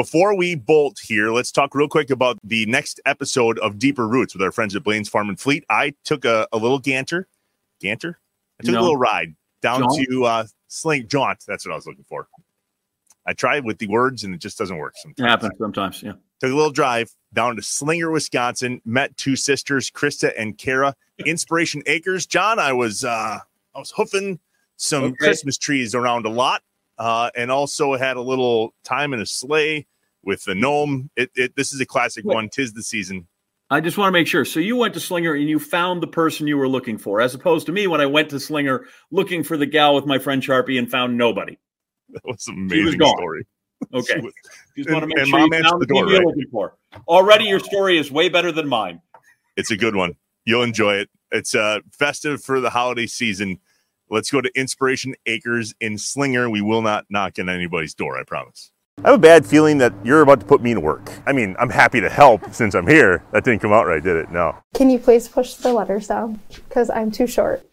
Before we bolt here, let's talk real quick about the next episode of Deeper Roots with our friends at Blain's Farm and Fleet. I took a, a little ganter, ganter. I took No. a little ride down Jaunt? to uh, Sling Jaunt. That's what I was looking for. I tried with the words and it just doesn't work It sometimes. happens sometimes. Yeah. Took a little drive down to Slinger, Wisconsin. Met two sisters, Krista and Kara. Inspiration Acres. John, I was uh, I was hoofing some Okay. Christmas trees around a lot, uh, and also had a little time in a sleigh with the gnome. It, it this is a classic Wait. one. Tis the season. I just want to make sure. So you went to Slinger and you found the person you were looking for, as opposed to me when I went to Slinger looking for the gal with my friend Sharpie and found nobody. That was an was amazing gone. story. Okay. Was- Just want to make and sure Mom you found the door, you're right? looking for. Already, your story is way better than mine. It's a good one. You'll enjoy it. It's uh, festive for the holiday season. Let's go to Inspiration Acres in Slinger. We will not knock on anybody's door, I promise. I have a bad feeling that you're about to put me to work. I mean, I'm happy to help since I'm here. That didn't come out right, did it? No. Can you please push the letters down? Because I'm too short.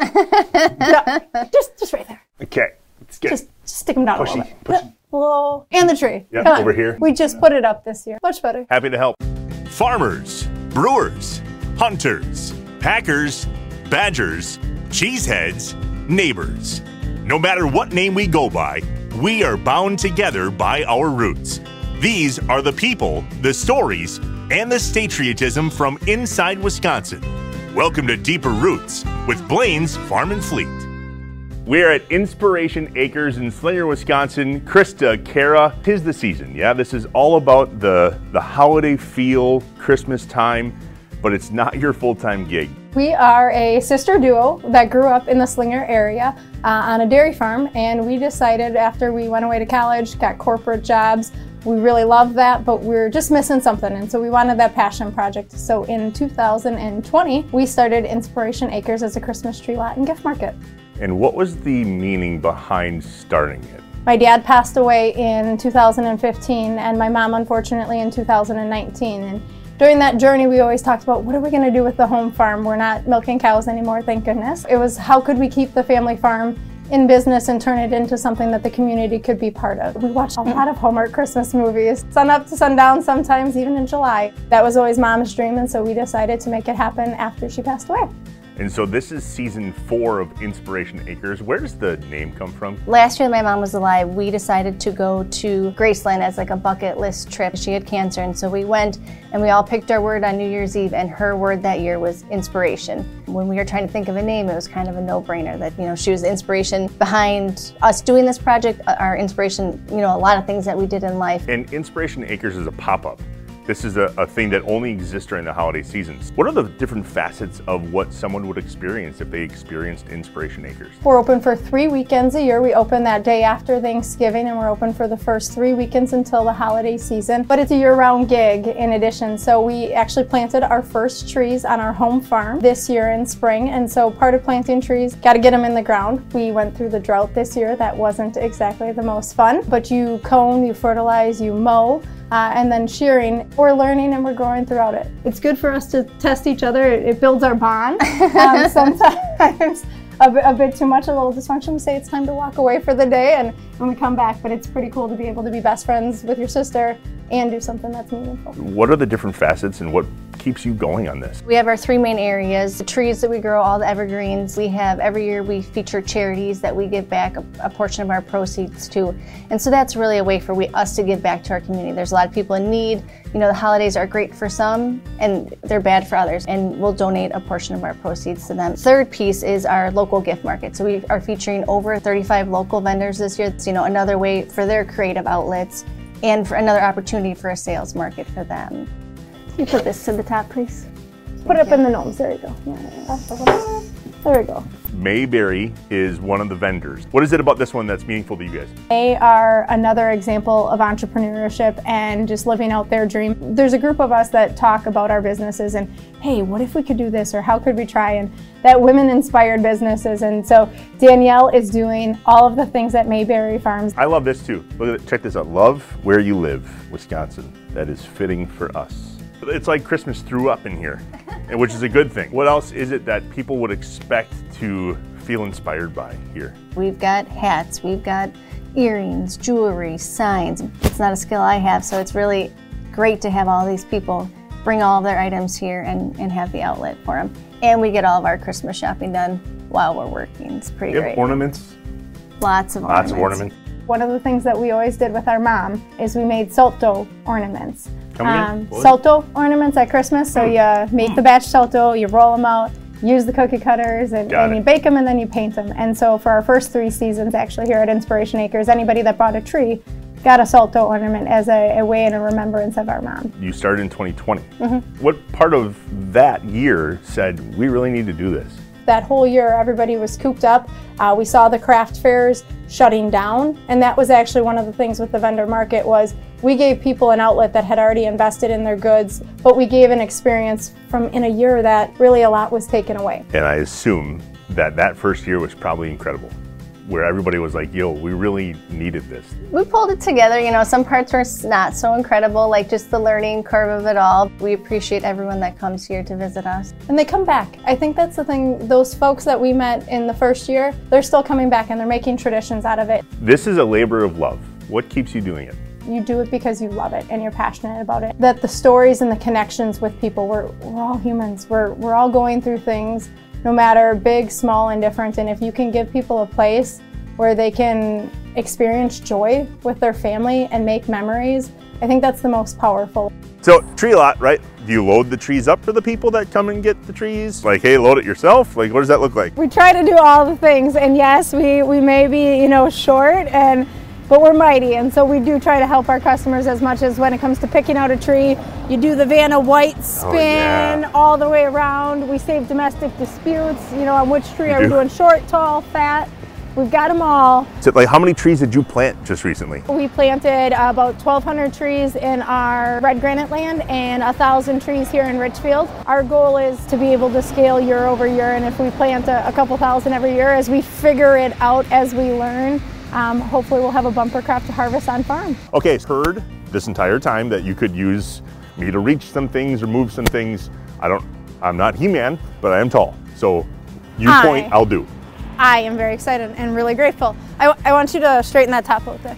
no, just, just right there. Okay. Let's get Just, just stick them down a little bit. pushy. Whoa. And the tree. Yeah, Come on. over here. We just put it up this year. Much better. happy to help. Farmers, brewers, hunters, packers, badgers, cheeseheads, neighbors. No matter what name we go by, we are bound together by our roots. These are the people, the stories, and the patriotism from inside Wisconsin. Welcome to Deeper Roots with Blain's Farm and Fleet. We're at Inspiration Acres in Slinger, Wisconsin. Krista, Kara, tis the season. Yeah, this is all about the the holiday feel, Christmas time, but it's not your full time gig. We are a sister duo that grew up in the Slinger area uh, on a dairy farm, and we decided after we went away to college, got corporate jobs, we really loved that, but we are just missing something, and so we wanted that passion project. So in 2020, we started Inspiration Acres as a Christmas tree lot and gift market. And what was the meaning behind starting it? My dad passed away in 2015, and my mom, unfortunately, in 2019. And during that journey, we always talked about what are we going to do with the home farm? We're not milking cows anymore, thank goodness. It was how could we keep the family farm in business and turn it into something that the community could be part of. We watched a lot of Hallmark Christmas movies, sun up to sundown, sometimes even in July. That was always mom's dream, and so we decided to make it happen after she passed away. And so this is season four of Inspiration Acres. Where does the name come from? Last year, my mom was alive. We decided to go to Graceland as like a bucket list trip. She had cancer, and so we went and we all picked our word on New Year's Eve, and her word that year was inspiration. When we were trying to think of a name, it was kind of a no-brainer that you know she was the inspiration behind us doing this project. uh, Our inspiration, you know, a lot of things that we did in life. And Inspiration Acres is a pop up. This is a, a thing that only exists during the holiday seasons. What are the different facets of what someone would experience if they experienced Inspiration Acres? We're open for three weekends a year. We open that day after Thanksgiving, and we're open for the first three weekends until the holiday season. But it's a year round gig in addition. So we actually planted our first trees on our home farm this year in spring. And so part of planting trees, got to get them in the ground. We went through the drought this year. That wasn't exactly the most fun, but you cone, you fertilize, you mow. Uh, and then shearing, we're learning and we're growing throughout it. It's good for us to test each other. It, it builds our bond. Um, sometimes a bit, a bit too much, a little dysfunction. We say it's time to walk away for the day, and when we come back. But it's pretty cool to be able to be best friends with your sister and do something that's meaningful. What are the different facets and what keeps you going on this? We have our three main areas the trees that we grow, all the evergreens. We have every year we feature charities that we give back a, a portion of our proceeds to. And so that's really a way for we, us to give back to our community. There's a lot of people in need. You know, the holidays are great for some and they're bad for others, and we'll donate a portion of our proceeds to them. Third piece is our local gift market. So we are featuring over 35 local vendors this year. It's, you know, another way for their creative outlets and for another opportunity for a sales market for them. Can you put this to the top, please? Put it up in the gnomes. There you go. Yeah. There we go. Mayberry is one of the vendors. What is it about this one that's meaningful to you guys? They are another example of entrepreneurship and just living out their dream. There's a group of us that talk about our businesses and, hey, what if we could do this or how could we try? And that women inspired businesses. And so Danielle is doing all of the things at Mayberry Farms. I love this too. Look at it. Check this out. Love where you live, Wisconsin. That is fitting for us. It's like Christmas threw up in here, which is a good thing. What else is it that people would expect to feel inspired by here? We've got hats, we've got earrings, jewelry, signs. It's not a skill I have, so it's really great to have all these people bring all of their items here and, and have the outlet for them. And we get all of our Christmas shopping done while we're working. It's pretty You great. ornaments? Lots of Lots ornaments. of ornaments. One of the things that we always did with our mom is we made salt dough ornaments. What? salt dough ornaments at Christmas. So you make the batch salt dough, you roll them out, use the cookie cutters, and, and you bake them and then you paint them. And so for our first three seasons, actually here at Inspiration Acres, anybody that bought a tree got a salt dough ornament as a, a way and a remembrance of our mom. You started in 2020. Mm-hmm. What part of that year said we really need to do this? That whole year everybody was cooped up. Uh, we saw the craft fairs shutting down and that was actually one of the things with the vendor market was we gave people an outlet that had already invested in their goods but we gave an experience from in a year that really a lot was taken away. And I assume that that first year was probably incredible, where everybody was like, yo, we really needed this. We pulled it together. You know, some parts were not so incredible, like just the learning curve of it all. We appreciate everyone that comes here to visit us. and they come back i think that's the thing those folks that we met in the first year they're still coming back and they're making traditions out of it This is a labor of love. What keeps you doing it? you do it because you love it and you're passionate about it. That the stories and the connections with people, we're, we're all humans. We're, we're all going through things, no matter big, small, and different. And if you can give people a place where they can experience joy with their family and make memories, I think that's the most powerful. So, tree lot, right? Do you load the trees up for the people that come and get the trees? Like, hey, load it yourself? Like, what does that look like? We try to do all the things, and yes, we, we may be, you know, short and but we're mighty, and so we do try to help our customers as much as when it comes to picking out a tree. You do the Vanna White oh, spin yeah. all the way around. We save domestic disputes, you know, on which tree are we doing short, tall, fat. We've got them all. So, like, how many trees did you plant just recently? We planted about 1,200 trees in our Redgranite land and 1,000 trees here in Richfield. Our goal is to be able to scale year over year, and if we plant a, a couple thousand every year, as we figure it out as we learn, um, hopefully we'll have a bumper crop to harvest on farm. Okay, heard this entire time that you could use me to reach some things or move some things. I don't, I'm not He Man, but I am tall. So, you Hi. point, I'll do. I am very excited and really grateful. I, I want you to straighten that top out there.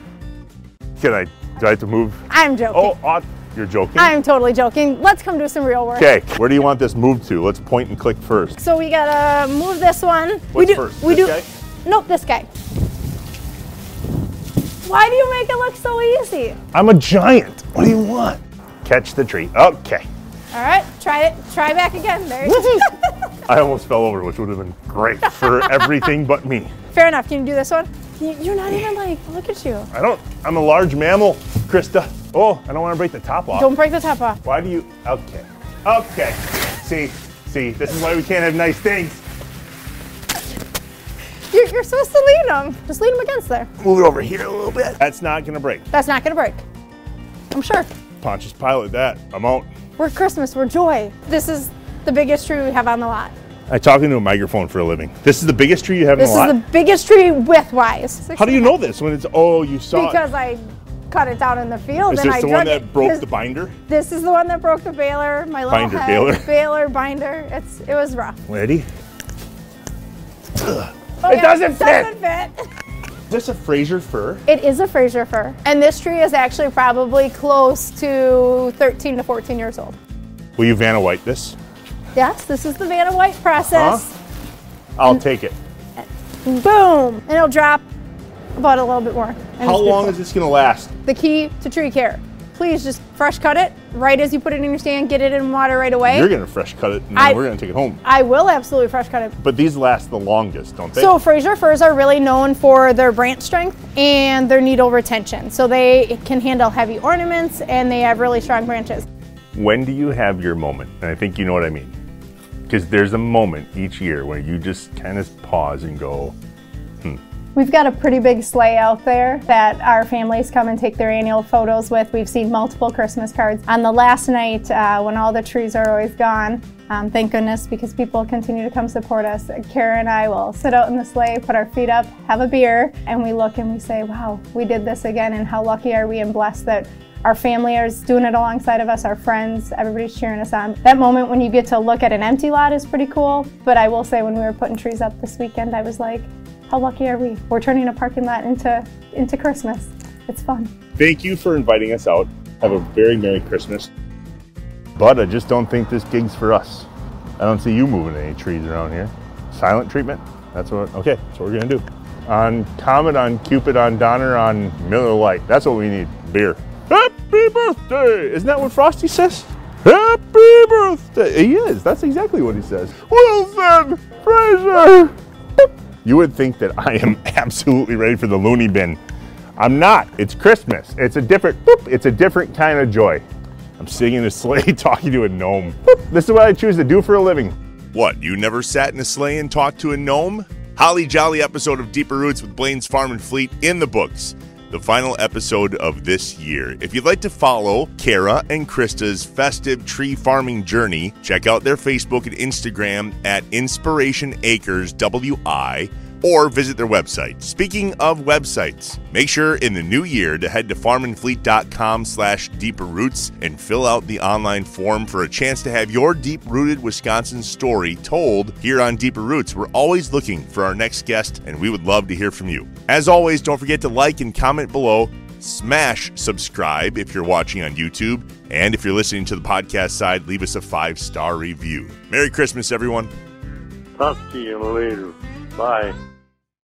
Can I, do I have to move? I'm joking. Oh, aw- you're joking? I'm totally joking. Let's come do some real work. Okay, where do you want this moved to? Let's point and click first. So we gotta move this one. we do. first? We This do. guy? Nope, this guy. Why do you make it look so easy? I'm a giant. What do you want? Catch the tree. Okay. All right, try it. Try back again. There. you go. I almost fell over, which would have been great for everything but me. Fair enough. Can you do this one? You- You're not even like. Look at you. I don't, I'm a large mammal, Krista. Oh, I don't want to break the top off. Don't break the top off. Why do you, okay. Okay. See, see, this is why we can't have nice things. You're, you're supposed to lean them. Um, just lean them against there. Move it over here a little bit. That's not going to break. That's not gonna break. I'm sure. Pontius Pilate that. I'm out. We're Christmas. We're joy. This is the biggest tree we have on the lot. I talk into a microphone for a living. This is the biggest tree you have This in the lot? This is the biggest tree width wise. How do you know this when it's, oh, you saw Because it? Because I cut it down in the field Is and this I the drug one that it. broke this, the binder? This is the one that broke the baler. My little Binder, head, baler. baler binder. It's it was rough. Ready? Oh, It doesn't fit. Doesn't fit. Is this a Fraser fir? It is a Fraser fir, and this tree is actually probably close to 13 to 14 years old. Will you Vanna White this? Yes, this is the Vanna White process. I'll take it. Boom, and it'll drop about a little bit more. How long is this going to last? the key to tree care? Please just fresh cut it right as you put it in your stand. Get it in water right away. You're to fresh cut it and I- we're to take it home. I will absolutely fresh cut it. But these last the longest, don't they? So Fraser firs are really known for their branch strength and their needle retention. So they can handle heavy ornaments and they have really strong branches. when do you have your moment? And I think you know what I mean. Because there's a moment each year where you just kind of pause and go, We've got a pretty big sleigh out there that our families come and take their annual photos with. We've seen multiple Christmas cards. On the last night, uh, when all the trees are always gone, um, thank goodness because people continue to come support us. Kara and I will sit out in the sleigh, put our feet up, have a beer, and we look and we say, wow, we did this again, and how lucky are we and blessed that our family is doing it alongside of us, our friends, everybody's cheering us on. That moment when you get to look at an empty lot is pretty cool, but I will say when we were putting trees up this weekend, I was like, how lucky are we? We're turning a parking lot into into Christmas. It's fun. Thank you for inviting us out. Have a very Merry Christmas. But I just don't think this gig's for us. I don't see you moving any trees around here. Silent treatment? That's what, okay, that's what we're gonna do. On Comet, on Cupid, on Donner, on Miller Lite. That's what we need. Beer. Happy birthday! Isn't that what Frosty says? Happy birthday! He is. That's exactly what he says. Wilson Fraser! You would think that I am absolutely ready for the loony bin. I'm not. It's Christmas. It's a different, boop, it's a different kind of joy. I'm sitting in a sleigh talking to a gnome. Boop, this is what I choose to do for a living. What, you never sat in a sleigh and talked to a gnome? Holly Jolly episode of Deeper Roots with Blain's Farm and Fleet in the books. The final episode of this year. If you'd like to follow Kara and Krista's festive tree farming journey, check out their Facebook and Instagram at Inspiration Acres WI or visit their website. Speaking of websites, make sure in the new year to head to farmandfleet.com slash deeper roots and fill out the online form for a chance to have your deep-rooted Wisconsin story told here on Deeper Roots. We're always looking for our next guest, and we would love to hear from you. As always, don't forget to like and comment below. Smash subscribe if you're watching on YouTube. And if you're listening to the podcast side, leave us a five star review. Merry Christmas, everyone. Talk to you later. Bye.